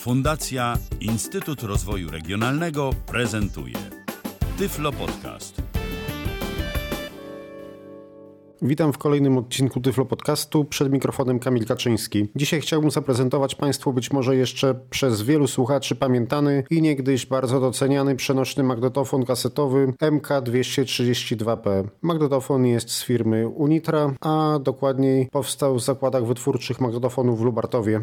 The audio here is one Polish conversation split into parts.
Fundacja Instytut Rozwoju Regionalnego prezentuje Tyflo Podcast. Witam w kolejnym odcinku Tyflo Podcastu. Przed mikrofonem Kamil Kaczyński. Dzisiaj chciałbym zaprezentować Państwu być może jeszcze przez wielu słuchaczy pamiętany i niegdyś bardzo doceniany przenośny magnetofon kasetowy MK232P. Magnetofon jest z firmy Unitra, a dokładniej powstał w zakładach wytwórczych magnetofonów w Lubartowie.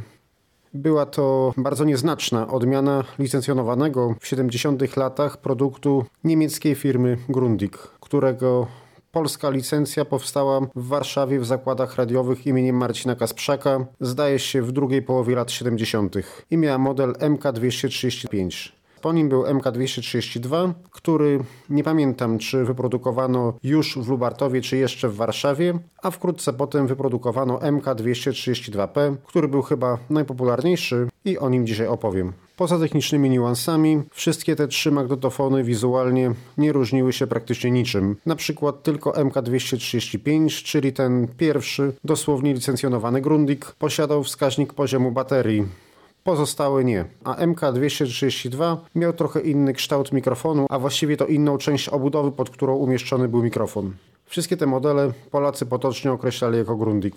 Była to bardzo nieznaczna odmiana licencjonowanego w 70. latach produktu niemieckiej firmy Grundig, którego polska licencja powstała w Warszawie w zakładach radiowych imieniem Marcina Kasprzaka, zdaje się w drugiej połowie lat 70. i miała model MK235. Po nim był MK232, który nie pamiętam, czy wyprodukowano już w Lubartowie, czy jeszcze w Warszawie, a wkrótce potem wyprodukowano MK232P, który był chyba najpopularniejszy i o nim dzisiaj opowiem. Poza technicznymi niuansami, wszystkie te trzy magnetofony wizualnie nie różniły się praktycznie niczym. Na przykład tylko MK235, czyli ten pierwszy, dosłownie licencjonowany Grundig, posiadał wskaźnik poziomu baterii. Pozostałe nie. A MK232 miał trochę inny kształt mikrofonu, a właściwie to inną część obudowy, pod którą umieszczony był mikrofon. Wszystkie te modele Polacy potocznie określali jako Grundig.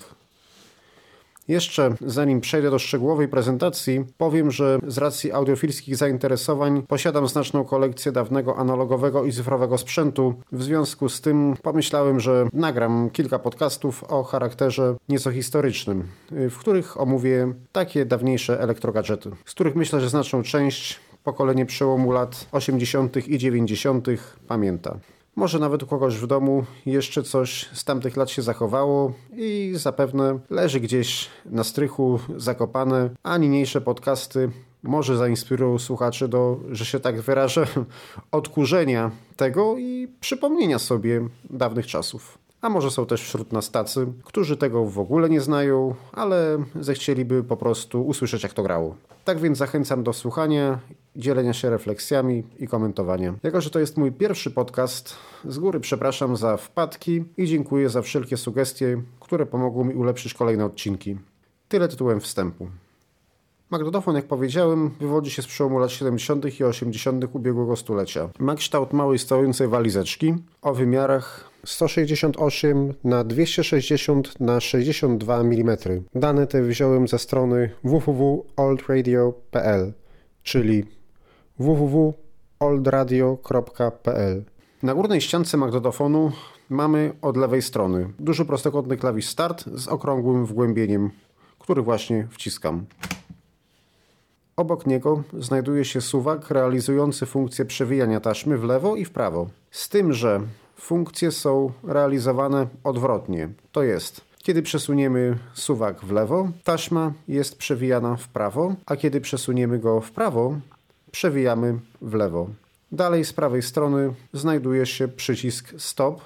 Jeszcze zanim przejdę do szczegółowej prezentacji, powiem, że z racji audiofilskich zainteresowań posiadam znaczną kolekcję dawnego analogowego i cyfrowego sprzętu. W związku z tym pomyślałem, że nagram kilka podcastów o charakterze nieco historycznym, w których omówię takie dawniejsze elektrogadżety, z których myślę, że znaczną część pokolenie przełomu lat 80. i 90. pamięta. Może nawet u kogoś w domu jeszcze coś z tamtych lat się zachowało i zapewne leży gdzieś na strychu zakopane, a niniejsze podcasty może zainspirują słuchaczy do, że się tak wyrażę, odkurzenia tego i przypomnienia sobie dawnych czasów. A może są też wśród nas tacy, którzy tego w ogóle nie znają, ale zechcieliby po prostu usłyszeć, jak to grało. Tak więc zachęcam do słuchania, dzielenia się refleksjami i komentowania. Jako, że to jest mój pierwszy podcast, z góry przepraszam za wpadki i dziękuję za wszelkie sugestie, które pomogły mi ulepszyć kolejne odcinki. Tyle tytułem wstępu. Magnetofon, jak powiedziałem, wywodzi się z przełomu lat 70. i 80. ubiegłego stulecia. Ma kształt małej stojącej walizeczki o wymiarach 168 na 260 na 62 mm. Dane te wziąłem ze strony www.oldradio.pl, czyli www.oldradio.pl. Na górnej ściance magnetofonu mamy od lewej strony duży prostokątny klawisz start z okrągłym wgłębieniem, który właśnie wciskam. Obok niego znajduje się suwak realizujący funkcję przewijania taśmy w lewo i w prawo. Z tym, że funkcje są realizowane odwrotnie. To jest, kiedy przesuniemy suwak w lewo, taśma jest przewijana w prawo, a kiedy przesuniemy go w prawo, przewijamy w lewo. Dalej z prawej strony znajduje się przycisk stop,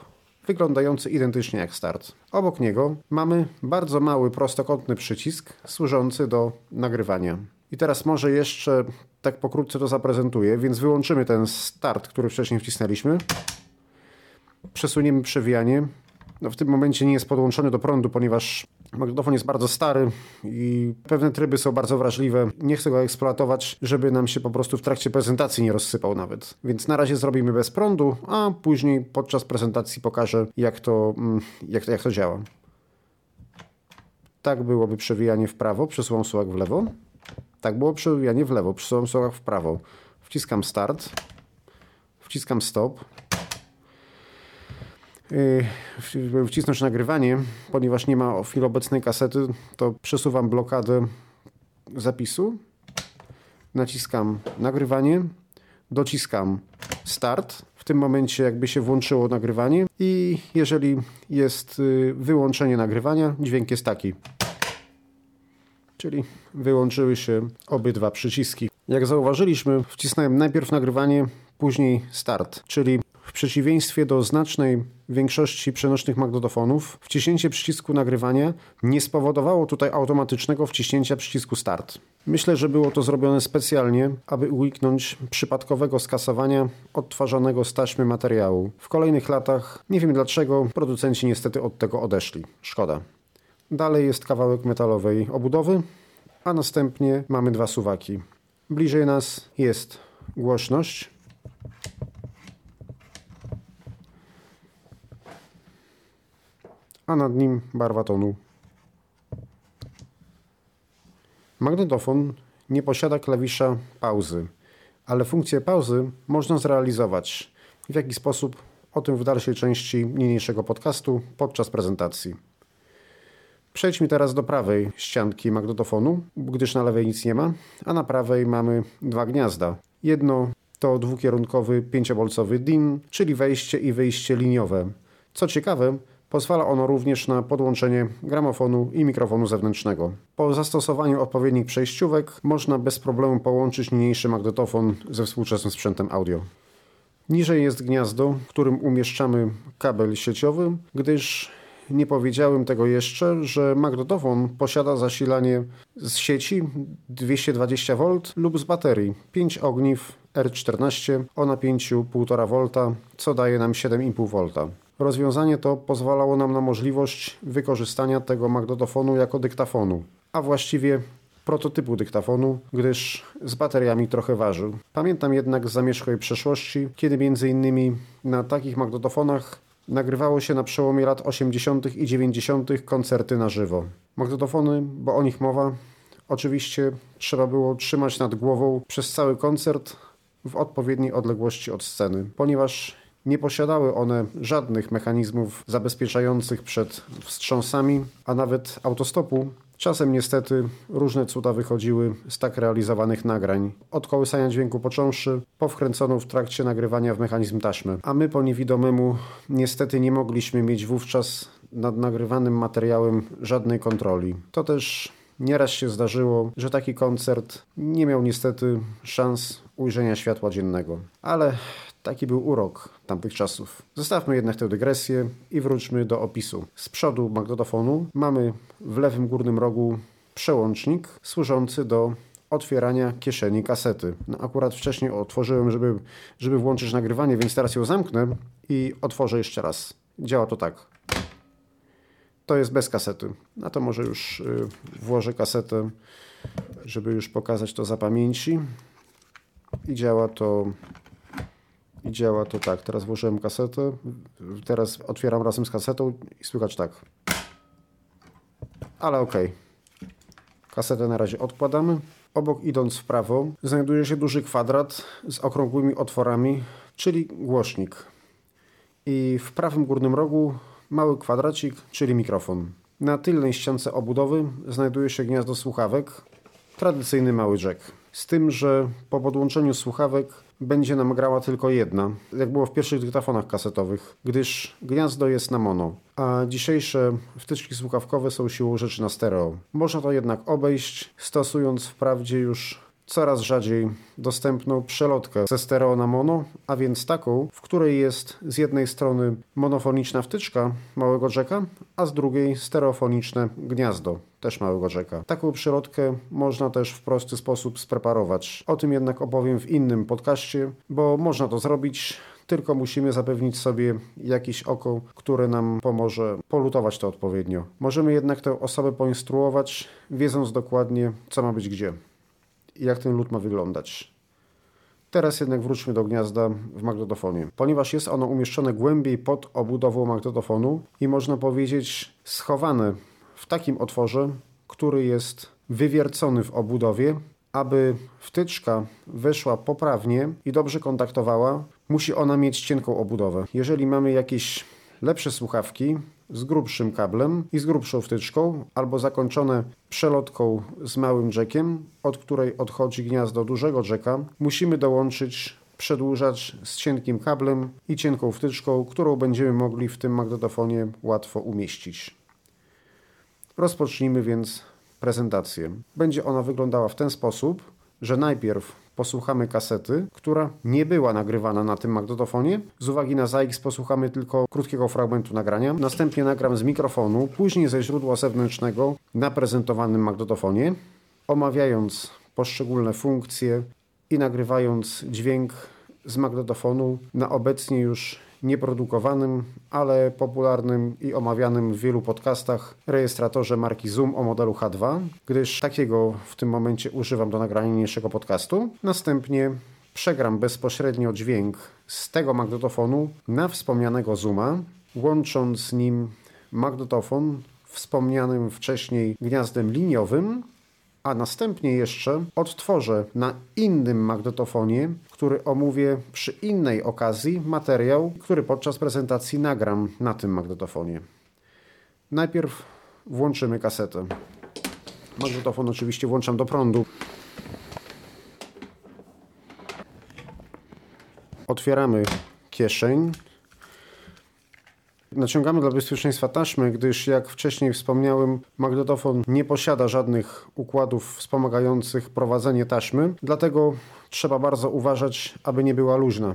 wyglądający identycznie jak start. Obok niego mamy bardzo mały prostokątny przycisk służący do nagrywania. I teraz może jeszcze tak pokrótce to zaprezentuję, więc wyłączymy ten start, który wcześniej wcisnęliśmy. Przesuniemy przewijanie. No w tym momencie nie jest podłączony do prądu, ponieważ magnetofon jest bardzo stary i pewne tryby są bardzo wrażliwe. Nie chcę go eksploatować, żeby nam się po prostu w trakcie prezentacji nie rozsypał nawet. Więc na razie zrobimy bez prądu, a później podczas prezentacji pokażę, jak to, mm, jak jak to działa. Tak byłoby przewijanie w prawo, przesuwam suwak w lewo. Tak było przewijanie w lewo, przesuwam suwak w prawo. Wciskam start, wciskam stop. Yy, wcisnąć nagrywanie, ponieważ nie ma w chwili obecnej kasety, to przesuwam blokadę zapisu, naciskam nagrywanie, dociskam start. W tym momencie jakby się włączyło nagrywanie i jeżeli jest yy, wyłączenie nagrywania, dźwięk jest taki. Czyli wyłączyły się obydwa przyciski. Jak zauważyliśmy, wcisnąłem najpierw nagrywanie, później start, czyli przeciwieństwie do znacznej większości przenośnych magnetofonów, wciśnięcie przycisku nagrywania nie spowodowało tutaj automatycznego wciśnięcia przycisku start. Myślę, że było to zrobione specjalnie, aby uniknąć przypadkowego skasowania odtwarzanego z taśmy materiału. W kolejnych latach, nie wiem dlaczego, producenci niestety od tego odeszli. Szkoda. Dalej jest kawałek metalowej obudowy, a następnie mamy dwa suwaki. Bliżej nas jest głośność. A nad nim barwa tonu. Magnetofon nie posiada klawisza pauzy, ale funkcję pauzy można zrealizować. W jaki sposób? O tym w dalszej części niniejszego podcastu podczas prezentacji. Przejdźmy teraz do prawej ścianki magnetofonu, gdyż na lewej nic nie ma, a na prawej mamy dwa gniazda. Jedno to dwukierunkowy 5-wolcowy DIN, czyli wejście i wyjście liniowe. Co ciekawe, pozwala ono również na podłączenie gramofonu i mikrofonu zewnętrznego. Po zastosowaniu odpowiednich przejściówek można bez problemu połączyć niniejszy magnetofon ze współczesnym sprzętem audio. Niżej jest gniazdo, w którym umieszczamy kabel sieciowy, gdyż nie powiedziałem tego jeszcze, że magnetofon posiada zasilanie z sieci 220V lub z baterii 5 ogniw R14 o napięciu 1,5 V, co daje nam 7,5 V. Rozwiązanie to pozwalało nam na możliwość wykorzystania tego magnetofonu jako dyktafonu, a właściwie prototypu dyktafonu, gdyż z bateriami trochę ważył. Pamiętam jednak z zamierzchłej przeszłości, kiedy między innymi na takich magnetofonach nagrywało się na przełomie lat 80. i 90. koncerty na żywo. Magnetofony, bo o nich mowa, oczywiście trzeba było trzymać nad głową przez cały koncert w odpowiedniej odległości od sceny, ponieważ nie posiadały one żadnych mechanizmów zabezpieczających przed wstrząsami, a nawet autostopu. Czasem niestety różne cuda wychodziły z tak realizowanych nagrań. Od kołysania dźwięku począwszy, po wkręconą w trakcie nagrywania w mechanizm taśmy. A my po niewidomemu niestety nie mogliśmy mieć wówczas nad nagrywanym materiałem żadnej kontroli. To też Nieraz się zdarzyło, że taki koncert nie miał niestety szans ujrzenia światła dziennego. Ale Taki był urok tamtych czasów. Zostawmy jednak tę dygresję i wróćmy do opisu. Z przodu magnetofonu mamy w lewym górnym rogu przełącznik służący do otwierania kieszeni kasety. No akurat wcześniej otworzyłem, żeby, żeby włączyć nagrywanie, więc teraz ją zamknę i otworzę jeszcze raz. Działa to tak. To jest bez kasety. Na to może już y, włożę kasetę, żeby już pokazać to za pamięci. I działa to i działa to tak. Teraz włożyłem kasetę, teraz otwieram razem z kasetą i słychać tak. Ale okej. Okay. Kasetę na razie odkładamy. Obok idąc w prawo znajduje się duży kwadrat z okrągłymi otworami, czyli głośnik. I w prawym górnym rogu mały kwadracik, czyli mikrofon. Na tylnej ściance obudowy znajduje się gniazdo słuchawek, tradycyjny mały jack. Z tym, że po podłączeniu słuchawek będzie nam grała tylko jedna, jak było w pierwszych dyktafonach kasetowych, gdyż gniazdo jest na mono, a dzisiejsze wtyczki słuchawkowe są siłą rzeczy na stereo. Można to jednak obejść, stosując wprawdzie już coraz rzadziej dostępną przelotkę ze stereo na mono, a więc taką, w której jest z jednej strony monofoniczna wtyczka małego jacka, a z drugiej stereofoniczne gniazdo, też małego jacka. Taką przelotkę można też w prosty sposób spreparować. O tym jednak opowiem w innym podcaście, bo można to zrobić tylko musimy zapewnić sobie jakieś oko, które nam pomoże polutować to odpowiednio. Możemy jednak tę osobę poinstruować, wiedząc dokładnie, co ma być gdzie jak ten lód ma wyglądać. Teraz jednak wróćmy do gniazda w magnetofonie. Ponieważ jest ono umieszczone głębiej pod obudową magnetofonu i można powiedzieć schowane w takim otworze, który jest wywiercony w obudowie, aby wtyczka weszła poprawnie i dobrze kontaktowała, musi ona mieć cienką obudowę. Jeżeli mamy jakieś lepsze słuchawki, z grubszym kablem i z grubszą wtyczką, albo zakończone przelotką z małym jackiem, od której odchodzi gniazdo dużego jacka, musimy dołączyć przedłużacz z cienkim kablem i cienką wtyczką, którą będziemy mogli w tym magnetofonie łatwo umieścić. Rozpocznijmy więc prezentację. Będzie ona wyglądała w ten sposób, że najpierw posłuchamy kasety, która nie była nagrywana na tym magnetofonie. Z uwagi na ZAX posłuchamy tylko krótkiego fragmentu nagrania. Następnie nagram z mikrofonu, później ze źródła zewnętrznego na prezentowanym magnetofonie, omawiając poszczególne funkcje i nagrywając dźwięk z magnetofonu na obecnie już nieprodukowanym, ale popularnym i omawianym w wielu podcastach rejestratorze marki Zoom o modelu H2, gdyż takiego w tym momencie używam do nagrania niniejszego podcastu. Następnie przegram bezpośrednio dźwięk z tego magnetofonu na wspomnianego Zooma, łącząc z nim magnetofon wspomnianym wcześniej gniazdem liniowym, a następnie jeszcze odtworzę na innym magnetofonie, który omówię przy innej okazji materiał, który podczas prezentacji nagram na tym magnetofonie. Najpierw włączymy kasetę. Magnetofon oczywiście włączam do prądu. Otwieramy kieszeń. Naciągamy dla bezpieczeństwa taśmy, gdyż jak wcześniej wspomniałem, magnetofon nie posiada żadnych układów wspomagających prowadzenie taśmy, dlatego trzeba bardzo uważać, aby nie była luźna.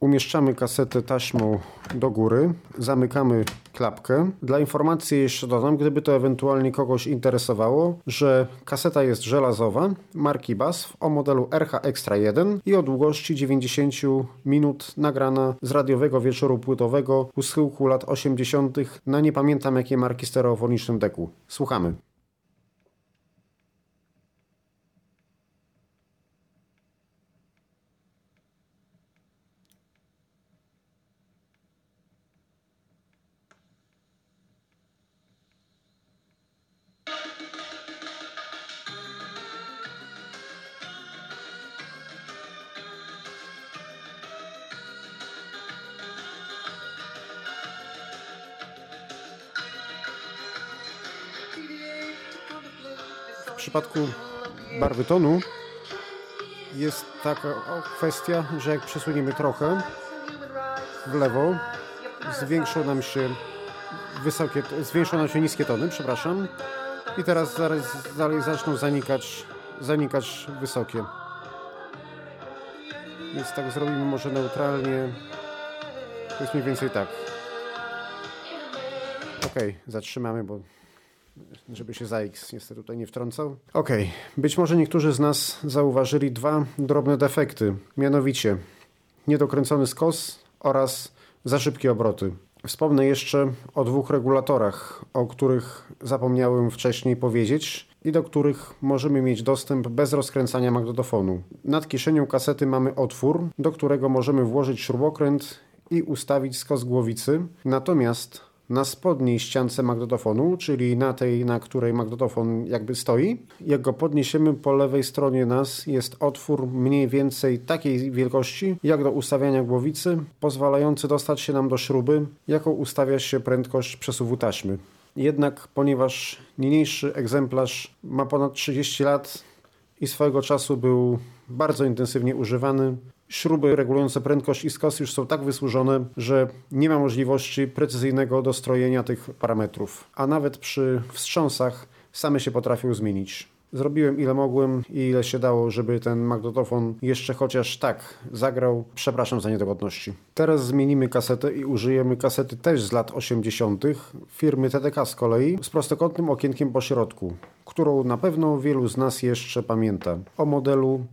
Umieszczamy kasetę taśmą do góry, zamykamy klapkę. Dla informacji jeszcze dodam, gdyby to ewentualnie kogoś interesowało, że kaseta jest żelazowa marki BASF o modelu RH Extra 1 i o długości 90 minut nagrana z radiowego wieczoru płytowego u schyłku lat 80. na nie pamiętam jakie marki stereofonicznym deku. Słuchamy. Barwy tonu jest taka kwestia, że jak przesuniemy trochę w lewo, zwiększą nam się wysokie, zwiększą nam się niskie tony, przepraszam. I teraz zaraz dalej zaczną zanikać, zanikać wysokie. Więc tak zrobimy może neutralnie. To jest mniej więcej tak. Ok, zatrzymamy, bo żeby się za X niestety tutaj nie wtrącał. Ok, być może niektórzy z nas zauważyli dwa drobne defekty, mianowicie niedokręcony skos oraz za szybkie obroty. Wspomnę jeszcze o dwóch regulatorach, o których zapomniałem wcześniej powiedzieć i do których możemy mieć dostęp bez rozkręcania magnetofonu. Nad kieszenią kasety mamy otwór, do którego możemy włożyć śrubokręt i ustawić skos głowicy. Natomiast na spodniej ściance magnetofonu, czyli na tej, na której magnetofon jakby stoi. Jak go podniesiemy, po lewej stronie nas jest otwór mniej więcej takiej wielkości, jak do ustawiania głowicy, pozwalający dostać się nam do śruby, jaką ustawia się prędkość przesuwu taśmy. Jednak ponieważ niniejszy egzemplarz ma ponad 30 lat i swojego czasu był bardzo intensywnie używany, Śruby regulujące prędkość i skos już są tak wysłużone, że nie ma możliwości precyzyjnego dostrojenia tych parametrów, a nawet przy wstrząsach same się potrafią zmienić. Zrobiłem ile mogłem i ile się dało, żeby ten magnetofon jeszcze chociaż tak zagrał. Przepraszam za niedogodności. Teraz zmienimy kasetę i użyjemy kasety też z lat 80. firmy TDK z kolei z prostokątnym okienkiem po środku, którą na pewno wielu z nas jeszcze pamięta. O modelu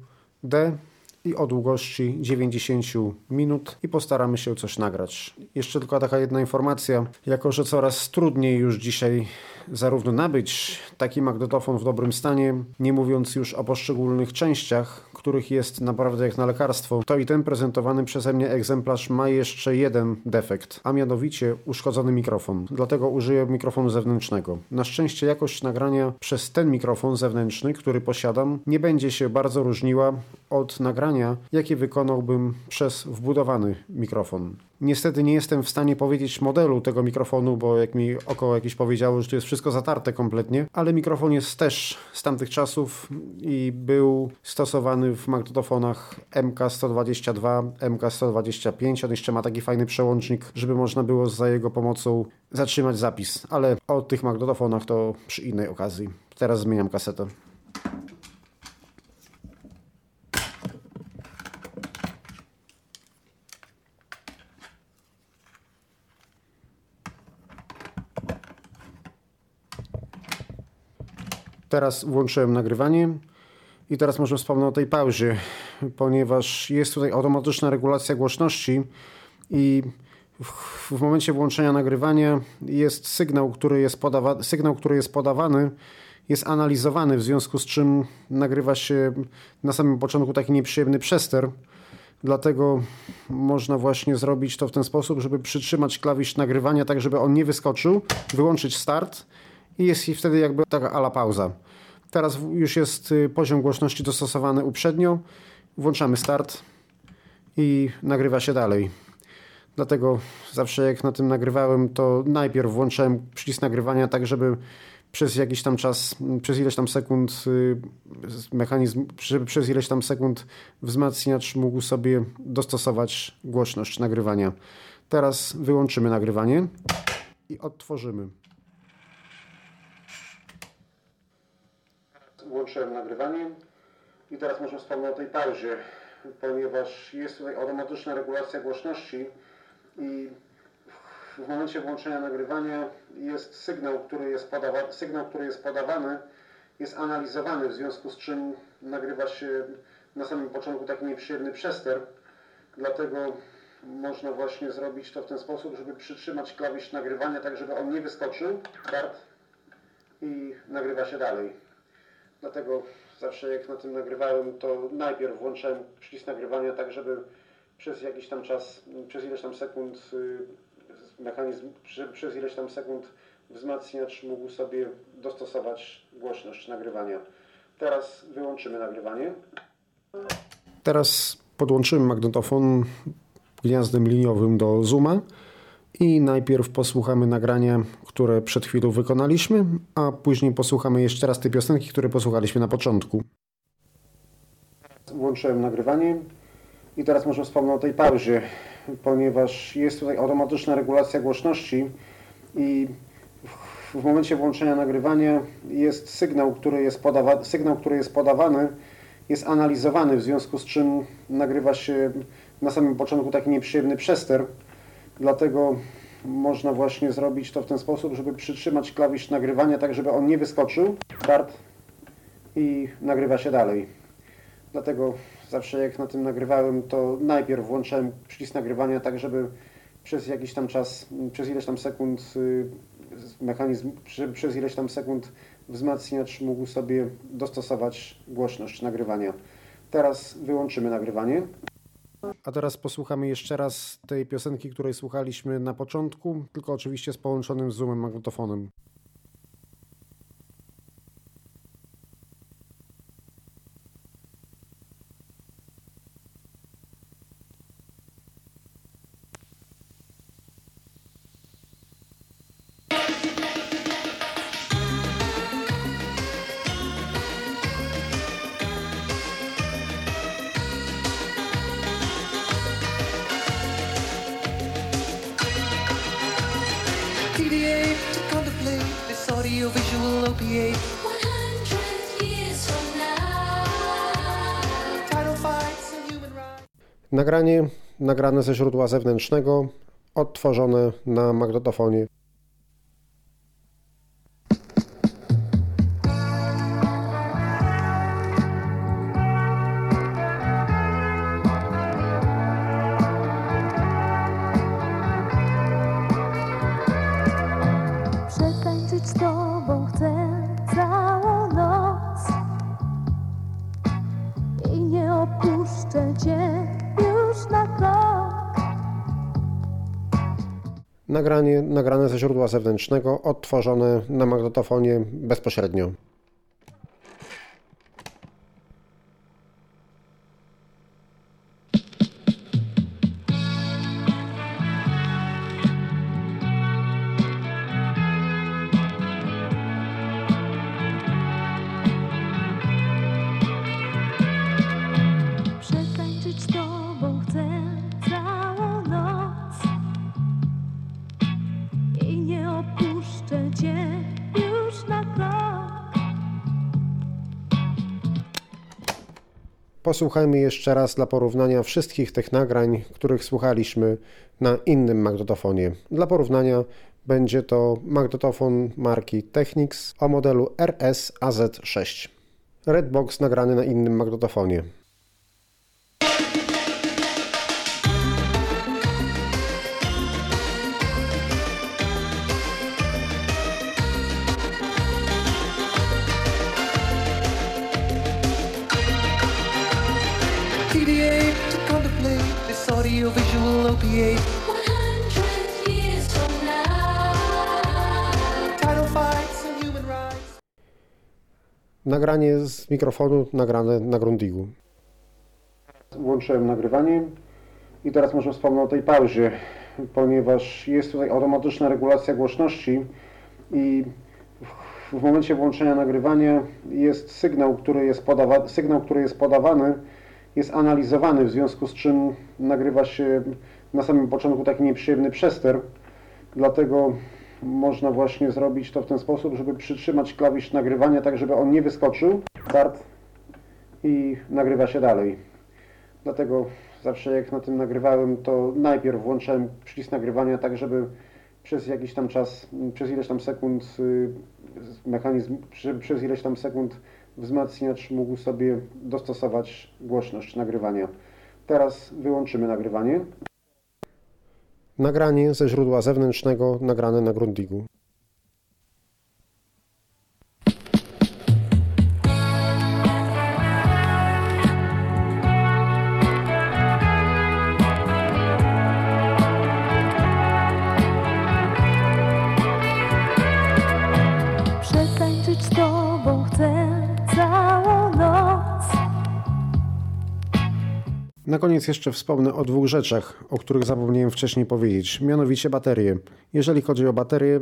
D i o długości 90 minut i postaramy się coś nagrać. Jeszcze tylko taka jedna informacja, jako że coraz trudniej już dzisiaj zarówno nabyć taki magnetofon w dobrym stanie, nie mówiąc już o poszczególnych częściach, których jest naprawdę jak na lekarstwo, to i ten prezentowany przeze mnie egzemplarz ma jeszcze jeden defekt, a mianowicie uszkodzony mikrofon. Dlatego użyję mikrofonu zewnętrznego. Na szczęście jakość nagrania przez ten mikrofon zewnętrzny, który posiadam, nie będzie się bardzo różniła od nagrania, jakie wykonałbym przez wbudowany mikrofon. Niestety nie jestem w stanie powiedzieć modelu tego mikrofonu, bo jak mi około jakieś powiedziało, że tu jest wszystko zatarte kompletnie, ale mikrofon jest też z tamtych czasów i był stosowany w magnetofonach MK122, MK125. On jeszcze ma taki fajny przełącznik, żeby można było za jego pomocą zatrzymać zapis, ale o tych magnetofonach to przy innej okazji. Teraz zmieniam kasetę. Teraz włączyłem nagrywanie. I teraz może wspomnę o tej pauzie, ponieważ jest tutaj automatyczna regulacja głośności i w, momencie włączenia nagrywania jest sygnał, który jest, podawa sygnał, który jest podawany, jest analizowany, w związku z czym nagrywa się na samym początku taki nieprzyjemny przester. Dlatego można właśnie zrobić to w ten sposób, żeby przytrzymać klawisz nagrywania tak, żeby on nie wyskoczył, wyłączyć start i jest wtedy jakby taka ala pauza. Teraz już jest y, poziom głośności dostosowany uprzednio. Włączamy start i nagrywa się dalej. Dlatego zawsze jak na tym nagrywałem, to najpierw włączałem przycisk nagrywania tak, żeby przez jakiś tam czas, przez ileś tam sekund y, mechanizm, żeby przez ileś tam sekund wzmacniacz mógł sobie dostosować głośność nagrywania. Teraz wyłączymy nagrywanie i odtworzymy. Włączyłem nagrywanie i teraz muszę wspomnieć o tej pauzie, ponieważ jest tutaj automatyczna regulacja głośności i w momencie włączenia nagrywania jest sygnał, który jest, podawa sygnał, który jest podawany, jest analizowany, w związku z czym nagrywa się na samym początku taki nieprzyjemny przester. Dlatego można właśnie zrobić to w ten sposób, żeby przytrzymać klawisz nagrywania, tak żeby on nie wyskoczył. Start i nagrywa się dalej. Dlatego zawsze jak na tym nagrywałem, to najpierw włączałem przycisk nagrywania tak, żeby przez jakiś tam czas, przez ileś tam sekund y, mechanizm, przez ileś tam sekund wzmacniacz mógł sobie dostosować głośność nagrywania. Teraz wyłączymy nagrywanie. Teraz podłączymy magnetofon gniazdem liniowym do Zooma i najpierw posłuchamy nagrania, które przed chwilą wykonaliśmy, a później posłuchamy jeszcze raz tej piosenki, które posłuchaliśmy na początku. Włączyłem nagrywanie i teraz może wspomnę o tej pauzie, ponieważ jest tutaj automatyczna regulacja głośności i w momencie włączenia nagrywania jest sygnał, który jest, podawa sygnał, który jest podawany, jest analizowany, w związku z czym nagrywa się na samym początku taki nieprzyjemny przester. Dlatego można właśnie zrobić to w ten sposób, żeby przytrzymać klawisz nagrywania tak, żeby on nie wyskoczył. Start i nagrywa się dalej. Dlatego zawsze jak na tym nagrywałem, to najpierw włączałem przycisk nagrywania tak, żeby przez jakiś tam czas, przez ileś tam sekund y, mechanizm, przez ileś tam sekund wzmacniacz mógł sobie dostosować głośność nagrywania. Teraz wyłączymy nagrywanie. A teraz posłuchamy jeszcze raz tej piosenki, której słuchaliśmy na początku, tylko oczywiście z połączonym z zoomem magnetofonem. Nagranie nagrane ze źródła zewnętrznego, odtworzone na magnetofonie. Nagranie nagrane ze źródła zewnętrznego, odtworzone na magnetofonie bezpośrednio. Posłuchajmy jeszcze raz dla porównania wszystkich tych nagrań, których słuchaliśmy na innym magnetofonie. Dla porównania będzie to magnetofon marki Technics o modelu RS AZ6. Redbox nagrany na innym magnetofonie. TDA to contemplate this audiovisual opiate. 100 years from now. Title fights and human rights. Nagranie z mikrofonu nagrane na Grundigu. Włączyłem nagrywanie i teraz może wspomnę o tej pauzie, ponieważ jest tutaj automatyczna regulacja głośności i w, w momencie włączenia nagrywania jest sygnał, który jest, podawa, sygnał, który jest podawany, jest analizowany, w związku z czym nagrywa się na samym początku taki nieprzyjemny przester. Dlatego można właśnie zrobić to w ten sposób, żeby przytrzymać klawisz nagrywania tak, żeby on nie wyskoczył. Start i nagrywa się dalej. Dlatego zawsze jak na tym nagrywałem, to najpierw włączałem przycisk nagrywania tak, żeby przez jakiś tam czas, przez ileś tam sekund y, mechanizm, przez ileś tam sekund wzmacniacz mógł sobie dostosować głośność nagrywania. Teraz wyłączymy nagrywanie. Nagranie ze źródła zewnętrznego nagrane na Grundigu. Na koniec jeszcze wspomnę o dwóch rzeczach, o których zapomniałem wcześniej powiedzieć. Mianowicie baterie. Jeżeli chodzi o baterię,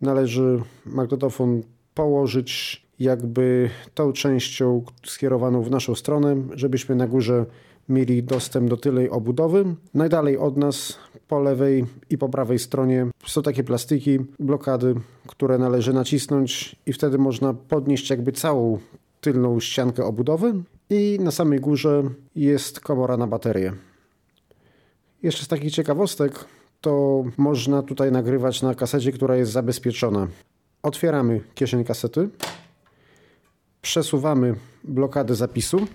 należy magnetofon położyć jakby tą częścią skierowaną w naszą stronę, żebyśmy na górze mieli dostęp do tylej obudowy. Najdalej od nas po lewej i po prawej stronie są takie plastiki, blokady, które należy nacisnąć i wtedy można podnieść jakby całą tylną ściankę obudowy i na samej górze jest komora na baterię. Jeszcze z takich ciekawostek to można tutaj nagrywać na kasecie, która jest zabezpieczona. Otwieramy kieszeń kasety, przesuwamy blokadę zapisu,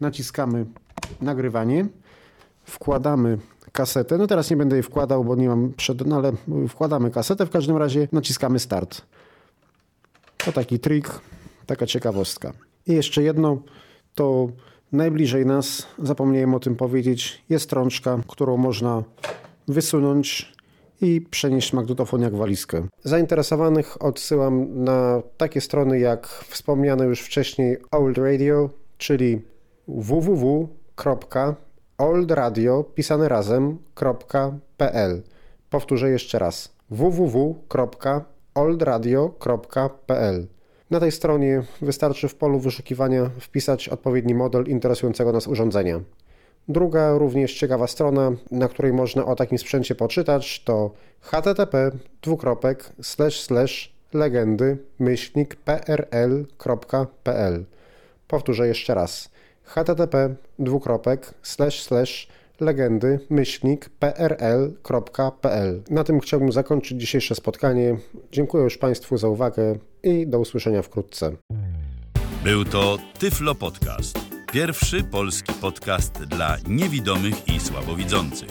naciskamy nagrywanie, wkładamy kasetę. No teraz nie będę jej wkładał, bo nie mam przed, no ale wkładamy kasetę. W każdym razie naciskamy start. To taki trik, taka ciekawostka. I jeszcze jedno, to najbliżej nas, zapomniałem o tym powiedzieć, jest rączka, którą można wysunąć i przenieść magnetofon jak walizkę. Zainteresowanych odsyłam na takie strony jak wspomniane już wcześniej Old Radio, czyli www.oldradio pisane razem.pl. Powtórzę jeszcze raz www.oldradio.pl. Na tej stronie wystarczy w polu wyszukiwania wpisać odpowiedni model interesującego nas urządzenia. Druga, również ciekawa strona, na której można o takim sprzęcie poczytać, to http legendy prl.pl. Powtórzę jeszcze raz http legendy prl.pl. Na tym chciałbym zakończyć dzisiejsze spotkanie. Dziękuję już Państwu za uwagę i do usłyszenia wkrótce. Był to Tyflo Podcast. Pierwszy polski podcast dla niewidomych i słabowidzących.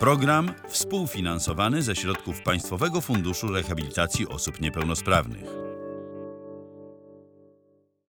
Program współfinansowany ze środków Państwowego Funduszu Rehabilitacji Osób Niepełnosprawnych.